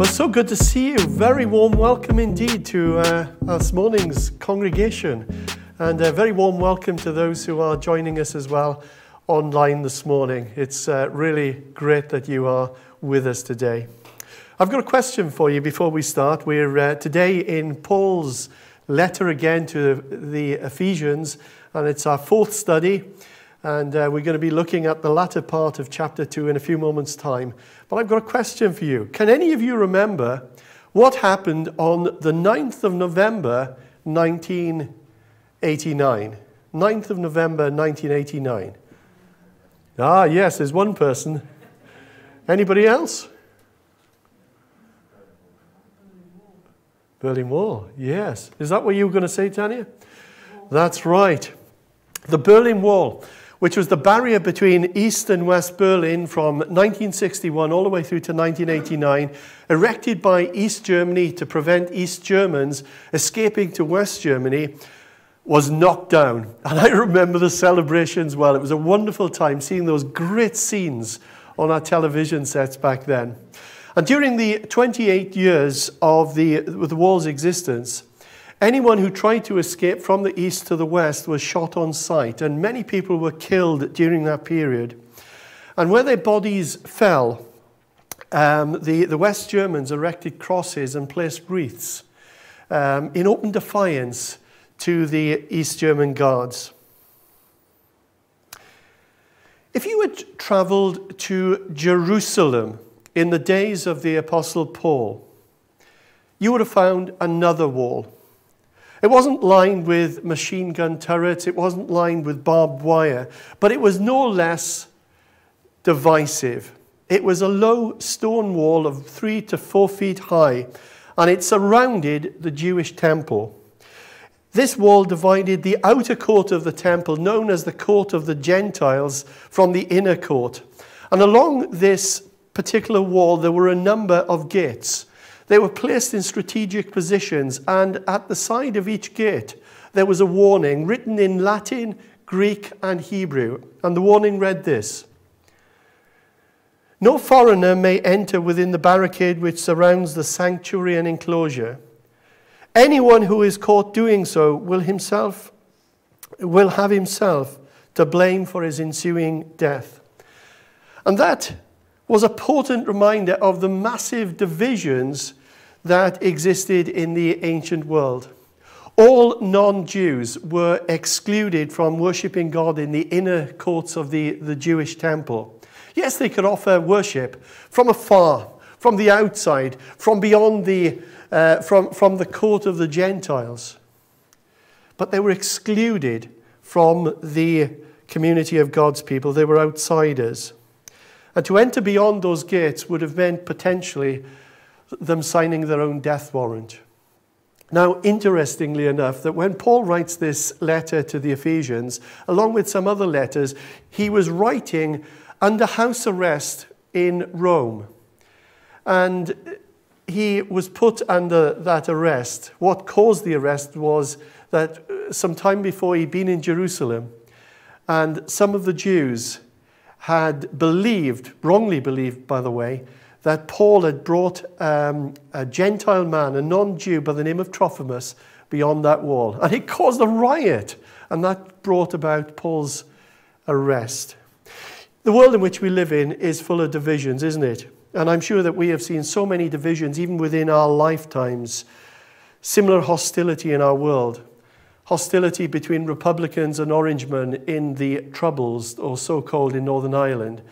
Well, so good to see you. Very warm welcome indeed to uh, this morning's congregation, and a very warm welcome to those who are joining us as well online this morning. It's uh, really great that you are with us today. I've got a question for you before we start. We're uh, today in Paul's letter again to the Ephesians, and it's our fourth study. And uh, we're going to be looking at the latter part of chapter 2 in a few moments' time. But I've got a question for you. Can any of you remember what happened on the 9th of November 1989? 9th of November 1989. Ah, yes, there's one person. Anybody else? Berlin Wall, yes. Is that what you were going to say, Tanya? That's right. The Berlin Wall which was the barrier between East and West Berlin from 1961 all the way through to 1989, erected by East Germany to prevent East Germans escaping to West Germany, was knocked down. And I remember the celebrations well. It was a wonderful time seeing those great scenes on our television sets back then. And during the 28 years of the, the wall's existence, Anyone who tried to escape from the east to the west was shot on sight, and many people were killed during that period. And where their bodies fell, um, the, the West Germans erected crosses and placed wreaths um, in open defiance to the East German guards. If you had traveled to Jerusalem in the days of the Apostle Paul, you would have found another wall it wasn't lined with machine gun turrets, it wasn't lined with barbed wire, but it was no less divisive. It was a low stone wall of three to four feet high, and it surrounded the Jewish temple. This wall divided the outer court of the temple, known as the court of the Gentiles, from the inner court. And along this particular wall, there were a number of gates. They were placed in strategic positions, and at the side of each gate, there was a warning written in Latin, Greek, and Hebrew. And the warning read this No foreigner may enter within the barricade which surrounds the sanctuary and enclosure. Anyone who is caught doing so will himself will have himself to blame for his ensuing death. And that was a potent reminder of the massive divisions that existed in the ancient world. All non Jews were excluded from worshipping God in the inner courts of the, the Jewish temple. Yes, they could offer worship from afar, from the outside, from beyond the, uh, from, from the court of the Gentiles. But they were excluded from the community of God's people. They were outsiders. And to enter beyond those gates would have meant potentially them signing their own death warrant. Now, interestingly enough, that when Paul writes this letter to the Ephesians, along with some other letters, he was writing under house arrest in Rome. And he was put under that arrest. What caused the arrest was that uh, some time before he'd been in Jerusalem, and some of the Jews had believed, wrongly believed, by the way, that Paul had brought um, a Gentile man, a non Jew by the name of Trophimus, beyond that wall. And it caused a riot, and that brought about Paul's arrest. The world in which we live in is full of divisions, isn't it? And I'm sure that we have seen so many divisions, even within our lifetimes, similar hostility in our world. Hostility between Republicans and Orangemen in the Troubles, or so called in Northern Ireland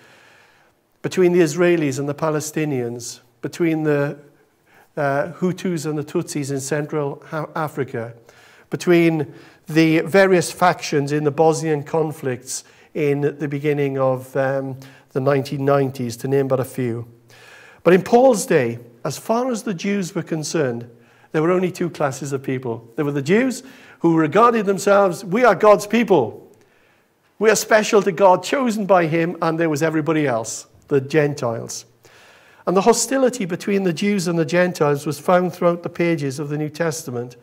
between the Israelis and the Palestinians, between the uh, Hutus and the Tutsis in Central Africa, between the various factions in the Bosnian conflicts in the beginning of um, the 1990s, to name but a few. But in Paul's day, as far as the Jews were concerned, there were only two classes of people. There were the Jews who regarded themselves, we are God's people. We are special to God, chosen by Him, and there was everybody else the Gentiles. And the hostility between the Jews and the Gentiles was found throughout the pages of the New Testament.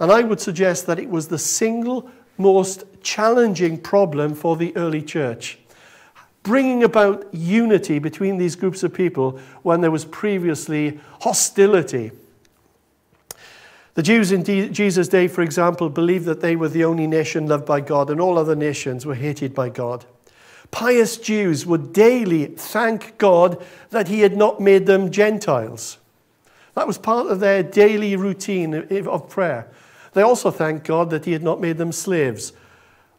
And I would suggest that it was the single most challenging problem for the early church. bringing about unity between these groups of people when there was previously hostility. The Jews in Jesus' day, for example, believed that they were the only nation loved by God and all other nations were hated by God. Pious Jews would daily thank God that He had not made them Gentiles. That was part of their daily routine of prayer. They also thanked God that He had not made them slaves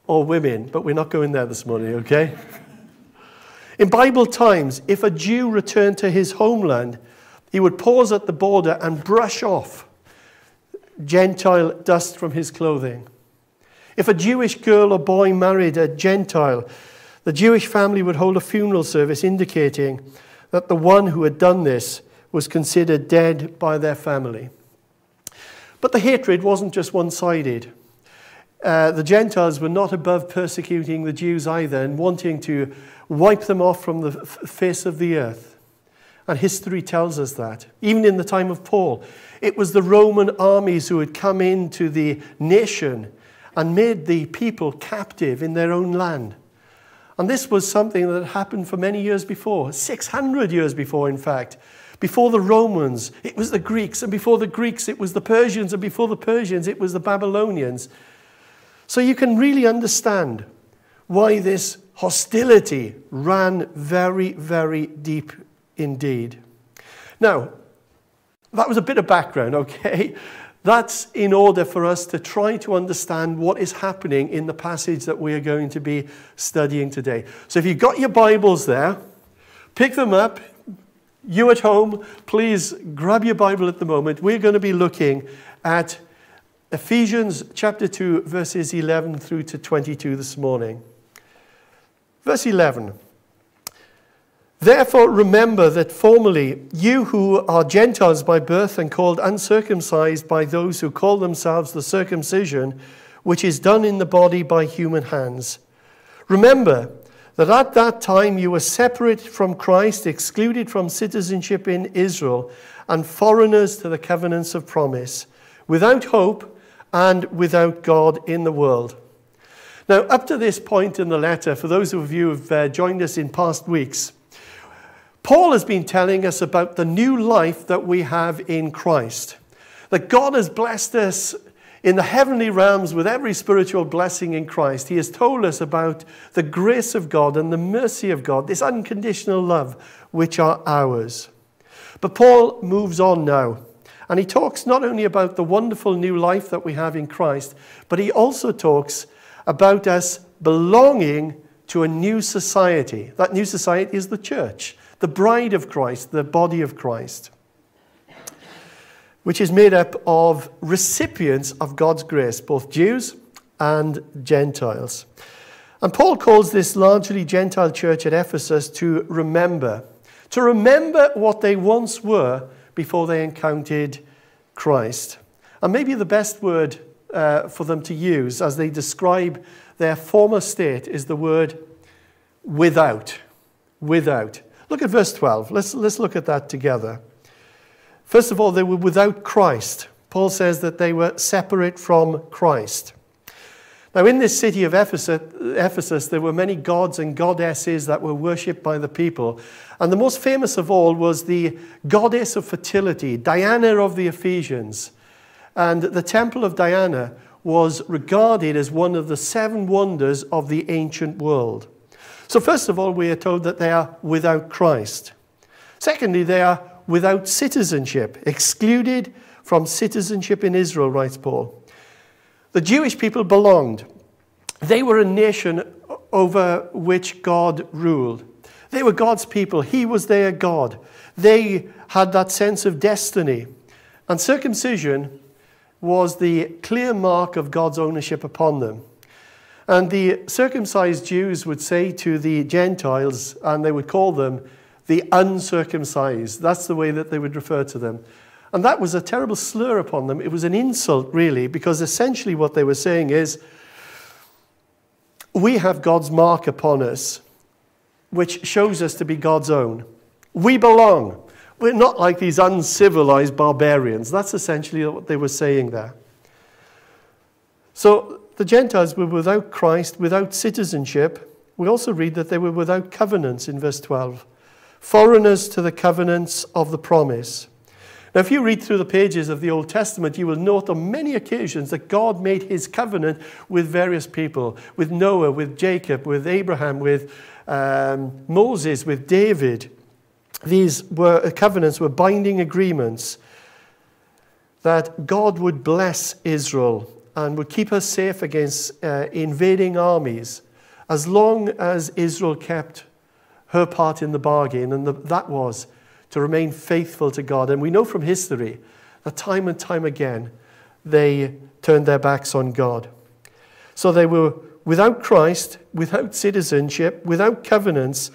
or women, but we're not going there this morning, okay? In Bible times, if a Jew returned to his homeland, he would pause at the border and brush off Gentile dust from his clothing. If a Jewish girl or boy married a Gentile, the Jewish family would hold a funeral service indicating that the one who had done this was considered dead by their family. But the hatred wasn't just one sided. Uh, the Gentiles were not above persecuting the Jews either and wanting to wipe them off from the face of the earth. And history tells us that. Even in the time of Paul, it was the Roman armies who had come into the nation and made the people captive in their own land. And this was something that happened for many years before, 600 years before, in fact. Before the Romans, it was the Greeks, and before the Greeks, it was the Persians, and before the Persians, it was the Babylonians. So you can really understand why this hostility ran very, very deep indeed. Now, that was a bit of background, okay? That's in order for us to try to understand what is happening in the passage that we are going to be studying today. So if you've got your Bibles there, pick them up. You at home, please grab your Bible at the moment. We're going to be looking at Ephesians chapter 2, verses 11 through to 22 this morning. Verse 11. Therefore, remember that formerly you who are Gentiles by birth and called uncircumcised by those who call themselves the circumcision, which is done in the body by human hands. Remember that at that time you were separate from Christ, excluded from citizenship in Israel, and foreigners to the covenants of promise, without hope and without God in the world. Now, up to this point in the letter, for those of you who have uh, joined us in past weeks, Paul has been telling us about the new life that we have in Christ. That God has blessed us in the heavenly realms with every spiritual blessing in Christ. He has told us about the grace of God and the mercy of God, this unconditional love which are ours. But Paul moves on now, and he talks not only about the wonderful new life that we have in Christ, but he also talks about us belonging to a new society. That new society is the church the bride of Christ, the body of Christ, which is made up of recipients of God's grace, both Jews and Gentiles. And Paul calls this largely Gentile church at Ephesus to remember, to remember what they once were before they encountered Christ. And maybe the best word uh, for them to use as they describe their former state is the word without. Without. Look at verse 12. Let's, let's look at that together. First of all, they were without Christ. Paul says that they were separate from Christ. Now, in this city of Ephesus, Ephesus, there were many gods and goddesses that were worshipped by the people. And the most famous of all was the goddess of fertility, Diana of the Ephesians. And the temple of Diana was regarded as one of the seven wonders of the ancient world. So, first of all, we are told that they are without Christ. Secondly, they are without citizenship, excluded from citizenship in Israel, writes Paul. The Jewish people belonged. They were a nation over which God ruled. They were God's people. He was their God. They had that sense of destiny. And circumcision was the clear mark of God's ownership upon them. And the circumcised Jews would say to the Gentiles, and they would call them the uncircumcised. That's the way that they would refer to them. And that was a terrible slur upon them. It was an insult, really, because essentially what they were saying is, we have God's mark upon us, which shows us to be God's own. We belong. We're not like these uncivilized barbarians. That's essentially what they were saying there. So the Gentiles were without Christ, without citizenship, we also read that they were without covenants in verse 12, foreigners to the covenants of the promise. Now, if you read through the pages of the Old Testament, you will note on many occasions that God made his covenant with various people with Noah, with Jacob, with Abraham, with um, Moses, with David. These were, covenants were binding agreements that God would bless Israel and would keep us safe against uh, invading armies as long as Israel kept her part in the bargain, and the, that was to remain faithful to God. And we know from history that time and time again they turned their backs on God. So they were without Christ, without citizenship, without covenants,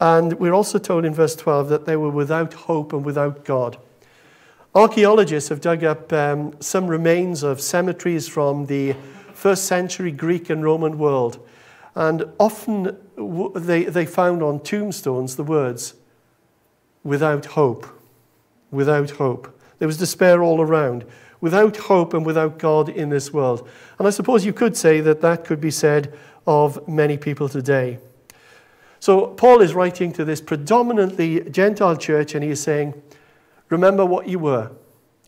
and we're also told in verse 12 that they were without hope and without God. Archaeologists have dug up um, some remains of cemeteries from the first century Greek and Roman world. And often they, they found on tombstones the words, without hope, without hope. There was despair all around, without hope and without God in this world. And I suppose you could say that that could be said of many people today. So Paul is writing to this predominantly Gentile church and he is saying, Remember what you were.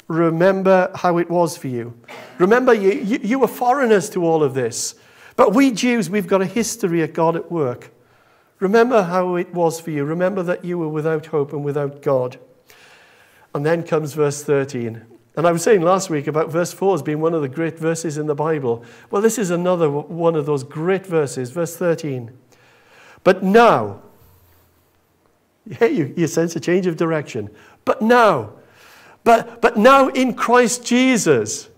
Remember how it was for you. Remember, you, you, you were foreigners to all of this. But we Jews, we've got a history of God at work. Remember how it was for you. Remember that you were without hope and without God. And then comes verse 13. And I was saying last week about verse 4 as being one of the great verses in the Bible. Well, this is another one of those great verses, verse 13. But now, yeah, you, you sense a change of direction. But now, but, but now in Christ Jesus,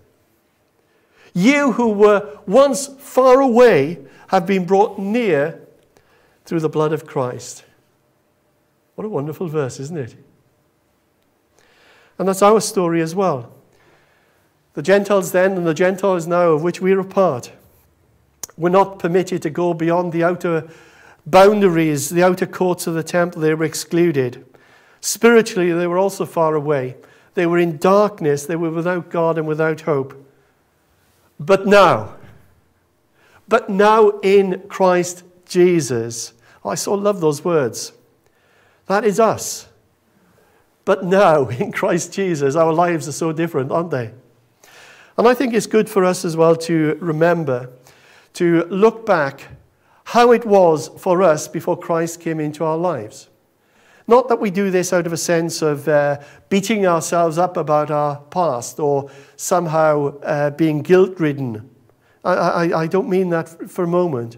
you who were once far away have been brought near through the blood of Christ. What a wonderful verse, isn't it? And that's our story as well. The Gentiles then and the Gentiles now, of which we're a part, were not permitted to go beyond the outer boundaries, the outer courts of the temple. They were excluded. Spiritually, they were also far away. They were in darkness. They were without God and without hope. But now, but now in Christ Jesus, I so love those words. That is us. But now, in Christ Jesus, our lives are so different, aren't they? And I think it's good for us as well to remember, to look back how it was for us before Christ came into our lives. Not that we do this out of a sense of uh, beating ourselves up about our past or somehow uh, being guilt ridden. I, I, I don't mean that for a moment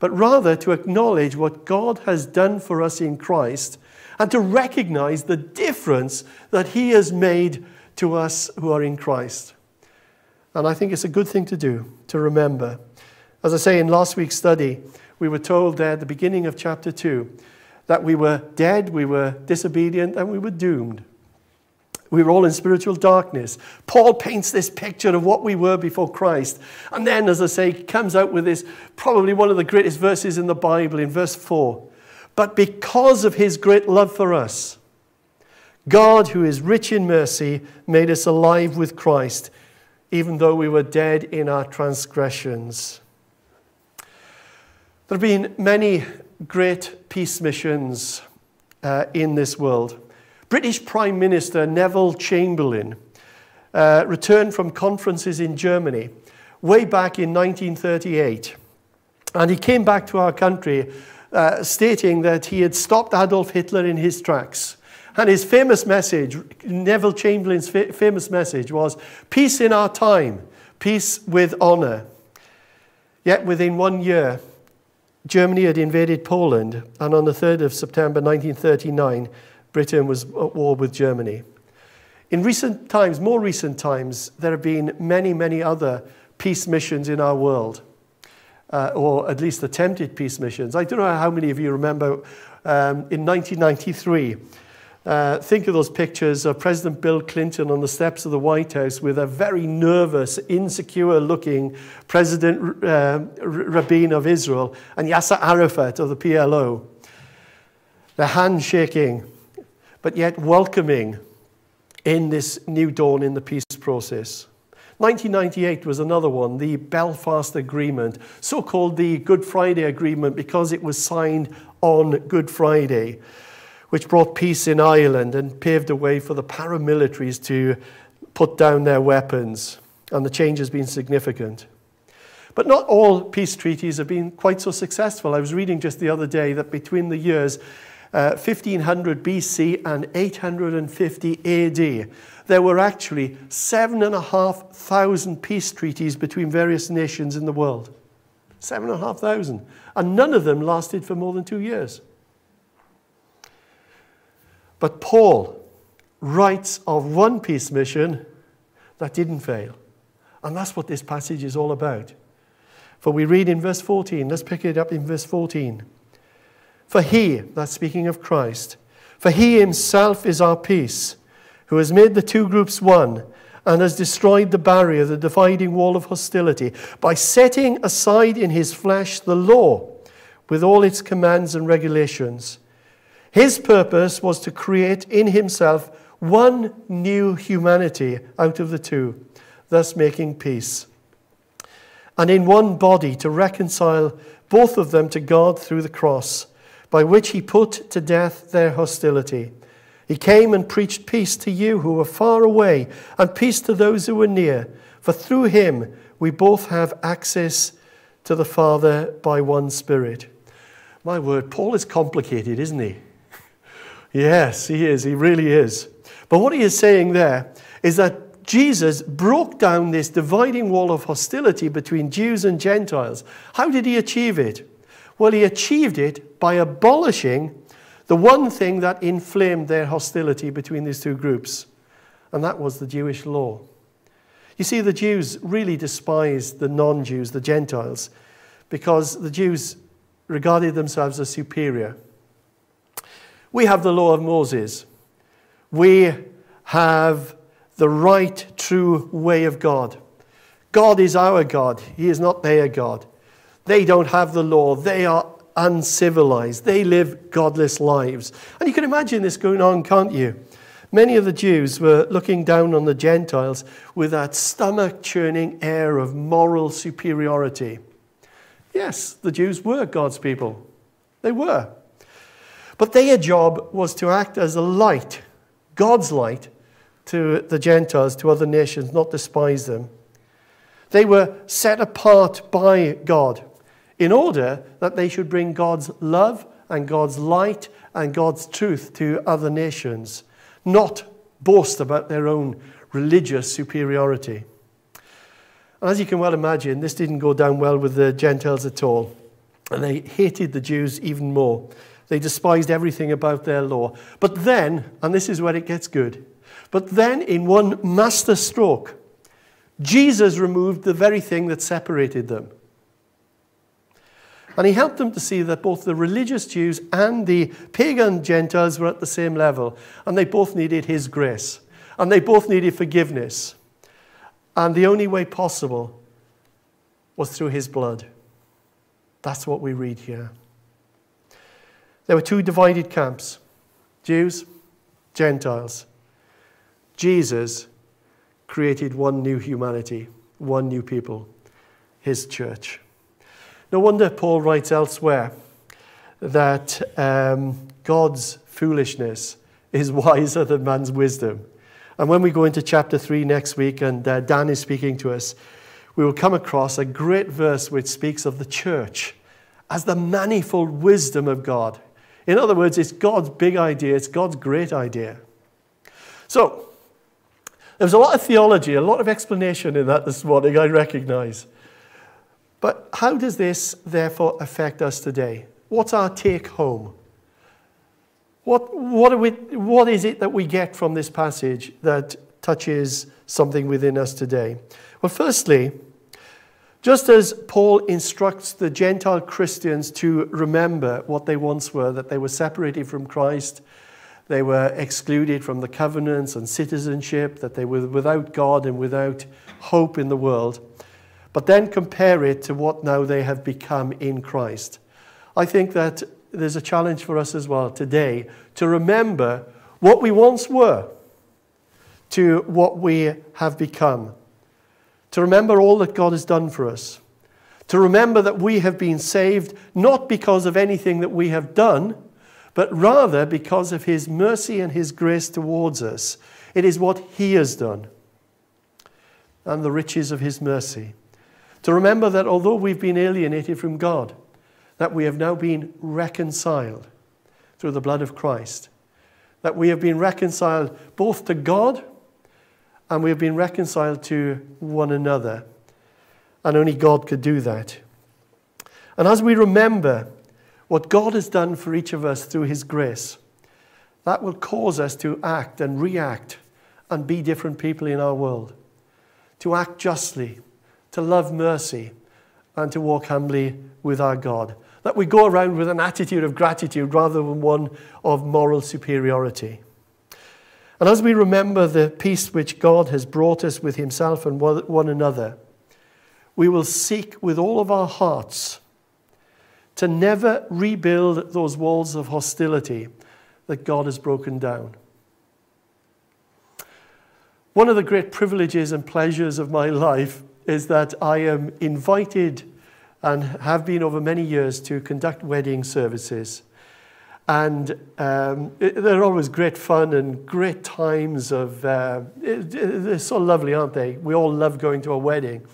but rather to acknowledge what God has done for us in Christ and to recognize the difference that He has made to us who are in Christ. And I think it's a good thing to do, to remember. As I say in last week's study, we were told there at the beginning of chapter 2 that we were dead, we were disobedient, and we were doomed. We were all in spiritual darkness. Paul paints this picture of what we were before Christ. And then, as I say, comes out with this probably one of the greatest verses in the Bible in verse 4. But because of his great love for us, God, who is rich in mercy, made us alive with Christ, even though we were dead in our transgressions. There have been many great peace missions uh, in this world. British Prime Minister Neville Chamberlain uh, returned from conferences in Germany way back in 1938. And he came back to our country uh, stating that he had stopped Adolf Hitler in his tracks. And his famous message, Neville Chamberlain's fa- famous message, was peace in our time, peace with honor. Yet within one year, Germany had invaded Poland, and on the 3rd of September 1939, Britain was at war with Germany. In recent times, more recent times, there have been many, many other peace missions in our world, uh, or at least attempted peace missions. I don't know how many of you remember um, in 1993. Uh, think of those pictures of President Bill Clinton on the steps of the White House with a very nervous, insecure looking President uh, Rabin of Israel and Yasser Arafat of the PLO. The handshaking, but yet welcoming in this new dawn in the peace process. 1998 was another one, the Belfast Agreement, so called the Good Friday Agreement because it was signed on Good Friday, which brought peace in Ireland and paved the way for the paramilitaries to put down their weapons. And the change has been significant. But not all peace treaties have been quite so successful. I was reading just the other day that between the years uh, 1500 BC and 850 AD, there were actually 7,500 peace treaties between various nations in the world. 7,500. And none of them lasted for more than two years. But Paul writes of one peace mission that didn't fail. And that's what this passage is all about. For we read in verse 14, let's pick it up in verse 14. For he, that's speaking of Christ, for he himself is our peace, who has made the two groups one and has destroyed the barrier, the dividing wall of hostility, by setting aside in his flesh the law with all its commands and regulations. His purpose was to create in himself one new humanity out of the two, thus making peace and in one body to reconcile both of them to God through the cross, by which he put to death their hostility. He came and preached peace to you who were far away, and peace to those who were near. For through him we both have access to the Father by one Spirit. My word, Paul is complicated, isn't he? Yes, he is. He really is. But what he is saying there is that Jesus broke down this dividing wall of hostility between Jews and Gentiles. How did he achieve it? Well, he achieved it by abolishing the one thing that inflamed their hostility between these two groups, and that was the Jewish law. You see, the Jews really despised the non Jews, the Gentiles, because the Jews regarded themselves as superior. We have the law of Moses. We have the right, true way of God. God is our God, He is not their God. They don't have the law, they are uncivilized, they live godless lives. And you can imagine this going on, can't you? Many of the Jews were looking down on the Gentiles with that stomach churning air of moral superiority. Yes, the Jews were God's people. They were. But their job was to act as a light, God's light, to the Gentiles, to other nations, not despise them. They were set apart by God in order that they should bring God's love and God's light and God's truth to other nations, not boast about their own religious superiority. And as you can well imagine, this didn't go down well with the Gentiles at all. And they hated the Jews even more. They despised everything about their law. But then, and this is where it gets good, but then, in one master stroke, Jesus removed the very thing that separated them. And he helped them to see that both the religious Jews and the pagan Gentiles were at the same level, and they both needed his grace, and they both needed forgiveness. And the only way possible was through his blood. That's what we read here. There were two divided camps Jews, Gentiles. Jesus created one new humanity, one new people, his church. No wonder Paul writes elsewhere that um, God's foolishness is wiser than man's wisdom. And when we go into chapter 3 next week and uh, Dan is speaking to us, we will come across a great verse which speaks of the church as the manifold wisdom of God. In other words, it's God's big idea, it's God's great idea. So, there's a lot of theology, a lot of explanation in that this morning, I recognize. But how does this therefore affect us today? What's our take home? What, what, we, what is it that we get from this passage that touches something within us today? Well, firstly, just as Paul instructs the Gentile Christians to remember what they once were, that they were separated from Christ, they were excluded from the covenants and citizenship, that they were without God and without hope in the world. But then compare it to what now they have become in Christ. I think that there's a challenge for us as well today to remember what we once were to what we have become. To remember all that God has done for us, to remember that we have been saved not because of anything that we have done, but rather because of His mercy and His grace towards us. It is what He has done and the riches of His mercy. To remember that although we've been alienated from God, that we have now been reconciled through the blood of Christ. That we have been reconciled both to God and we have been reconciled to one another. And only God could do that. And as we remember what God has done for each of us through His grace, that will cause us to act and react and be different people in our world. To act justly, to love mercy, and to walk humbly with our God. That we go around with an attitude of gratitude rather than one of moral superiority. And as we remember the peace which God has brought us with Himself and one another, we will seek with all of our hearts to never rebuild those walls of hostility that God has broken down. One of the great privileges and pleasures of my life is that I am invited and have been over many years to conduct wedding services. And um, it, they're always great fun and great times of, uh, it, it, they're so lovely, aren't they? We all love going to a wedding.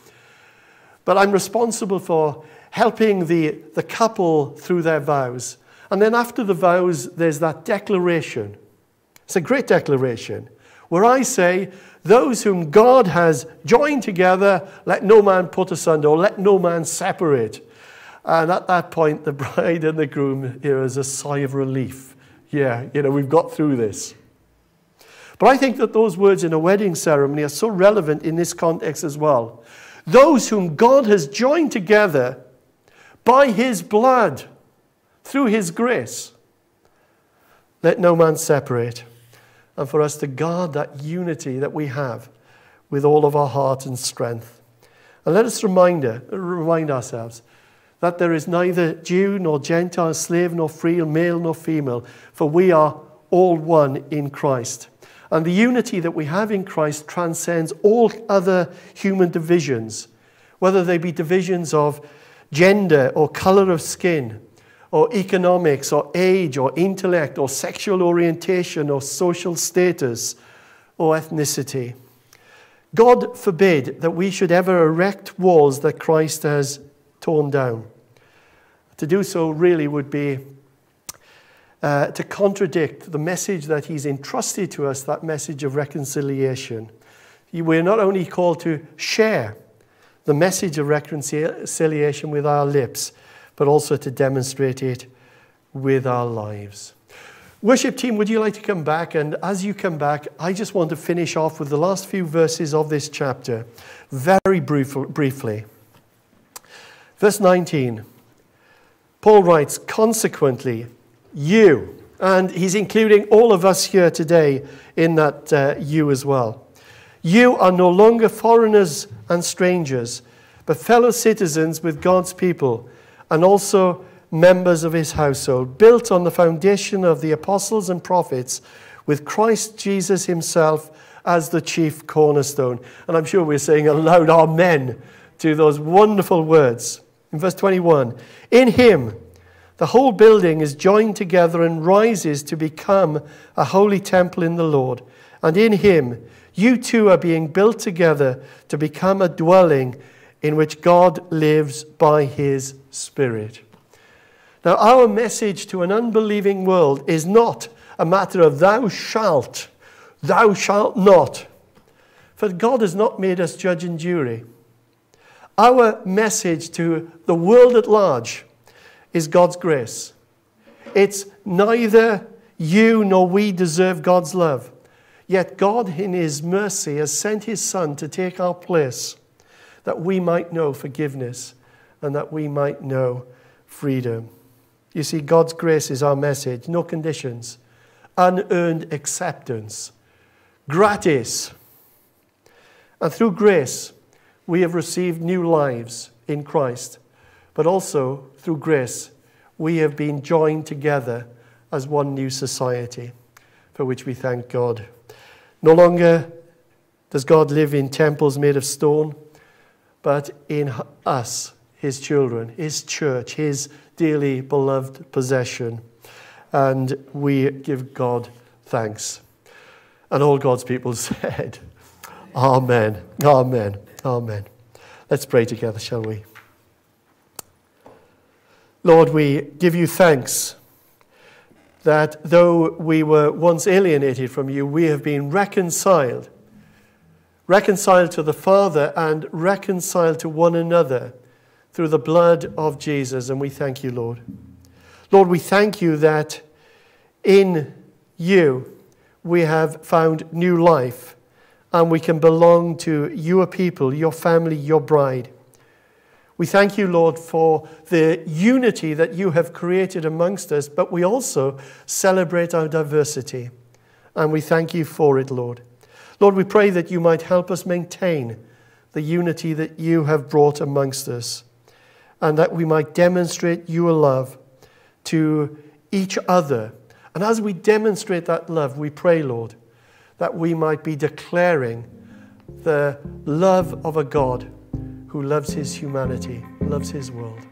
But I'm responsible for helping the, the couple through their vows. And then after the vows, there's that declaration. It's a great declaration where I say, Those whom God has joined together, let no man put asunder, or let no man separate. And at that point, the bride and the groom is a sigh of relief. Yeah, you know, we've got through this. But I think that those words in a wedding ceremony are so relevant in this context as well. Those whom God has joined together by his blood, through his grace, let no man separate and for us to guard that unity that we have with all of our heart and strength. And let us remind, remind ourselves that there is neither Jew nor Gentile, slave nor free, male nor female, for we are all one in Christ. And the unity that we have in Christ transcends all other human divisions, whether they be divisions of gender or color of skin or economics or age or intellect or sexual orientation or social status or ethnicity. God forbid that we should ever erect walls that Christ has torn down. To do so really would be uh, to contradict the message that He's entrusted to us, that message of reconciliation. We're not only called to share the message of reconciliation with our lips, but also to demonstrate it with our lives. Worship team, would you like to come back? And as you come back, I just want to finish off with the last few verses of this chapter, very brief, briefly. Verse 19, Paul writes, Consequently, you, and he's including all of us here today in that uh, you as well. You are no longer foreigners and strangers, but fellow citizens with God's people and also members of his household, built on the foundation of the apostles and prophets, with Christ Jesus himself as the chief cornerstone. And I'm sure we're saying a loud amen to those wonderful words. In verse 21, in him, the whole building is joined together and rises to become a holy temple in the Lord. And in him, you too are being built together to become a dwelling in which God lives by his Spirit. Now, our message to an unbelieving world is not a matter of thou shalt, thou shalt not. For God has not made us judge and jury. Our message to the world at large is God's grace. It's neither you nor we deserve God's love. Yet God, in His mercy, has sent His Son to take our place that we might know forgiveness and that we might know freedom. You see, God's grace is our message, no conditions, unearned acceptance, gratis. And through grace, we have received new lives in Christ, but also through grace, we have been joined together as one new society, for which we thank God. No longer does God live in temples made of stone but in us, his children, his church, his dearly beloved possession. And we give God thanks. And all God's people said, Amen, Amen, Amen. Let's pray together, shall we? Lord, we give you thanks that though we were once alienated from you, we have been reconciled. Reconciled to the Father and reconciled to one another through the blood of Jesus. And we thank you, Lord. Lord, we thank you that in you we have found new life and we can belong to your people, your family, your bride. We thank you, Lord, for the unity that you have created amongst us, but we also celebrate our diversity. And we thank you for it, Lord. Lord, we pray that you might help us maintain the unity that you have brought amongst us, and that we might demonstrate your love to each other. And as we demonstrate that love, we pray, Lord, that we might be declaring the love of a God who loves his humanity, loves his world.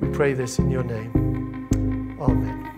We pray this in your name. Amen.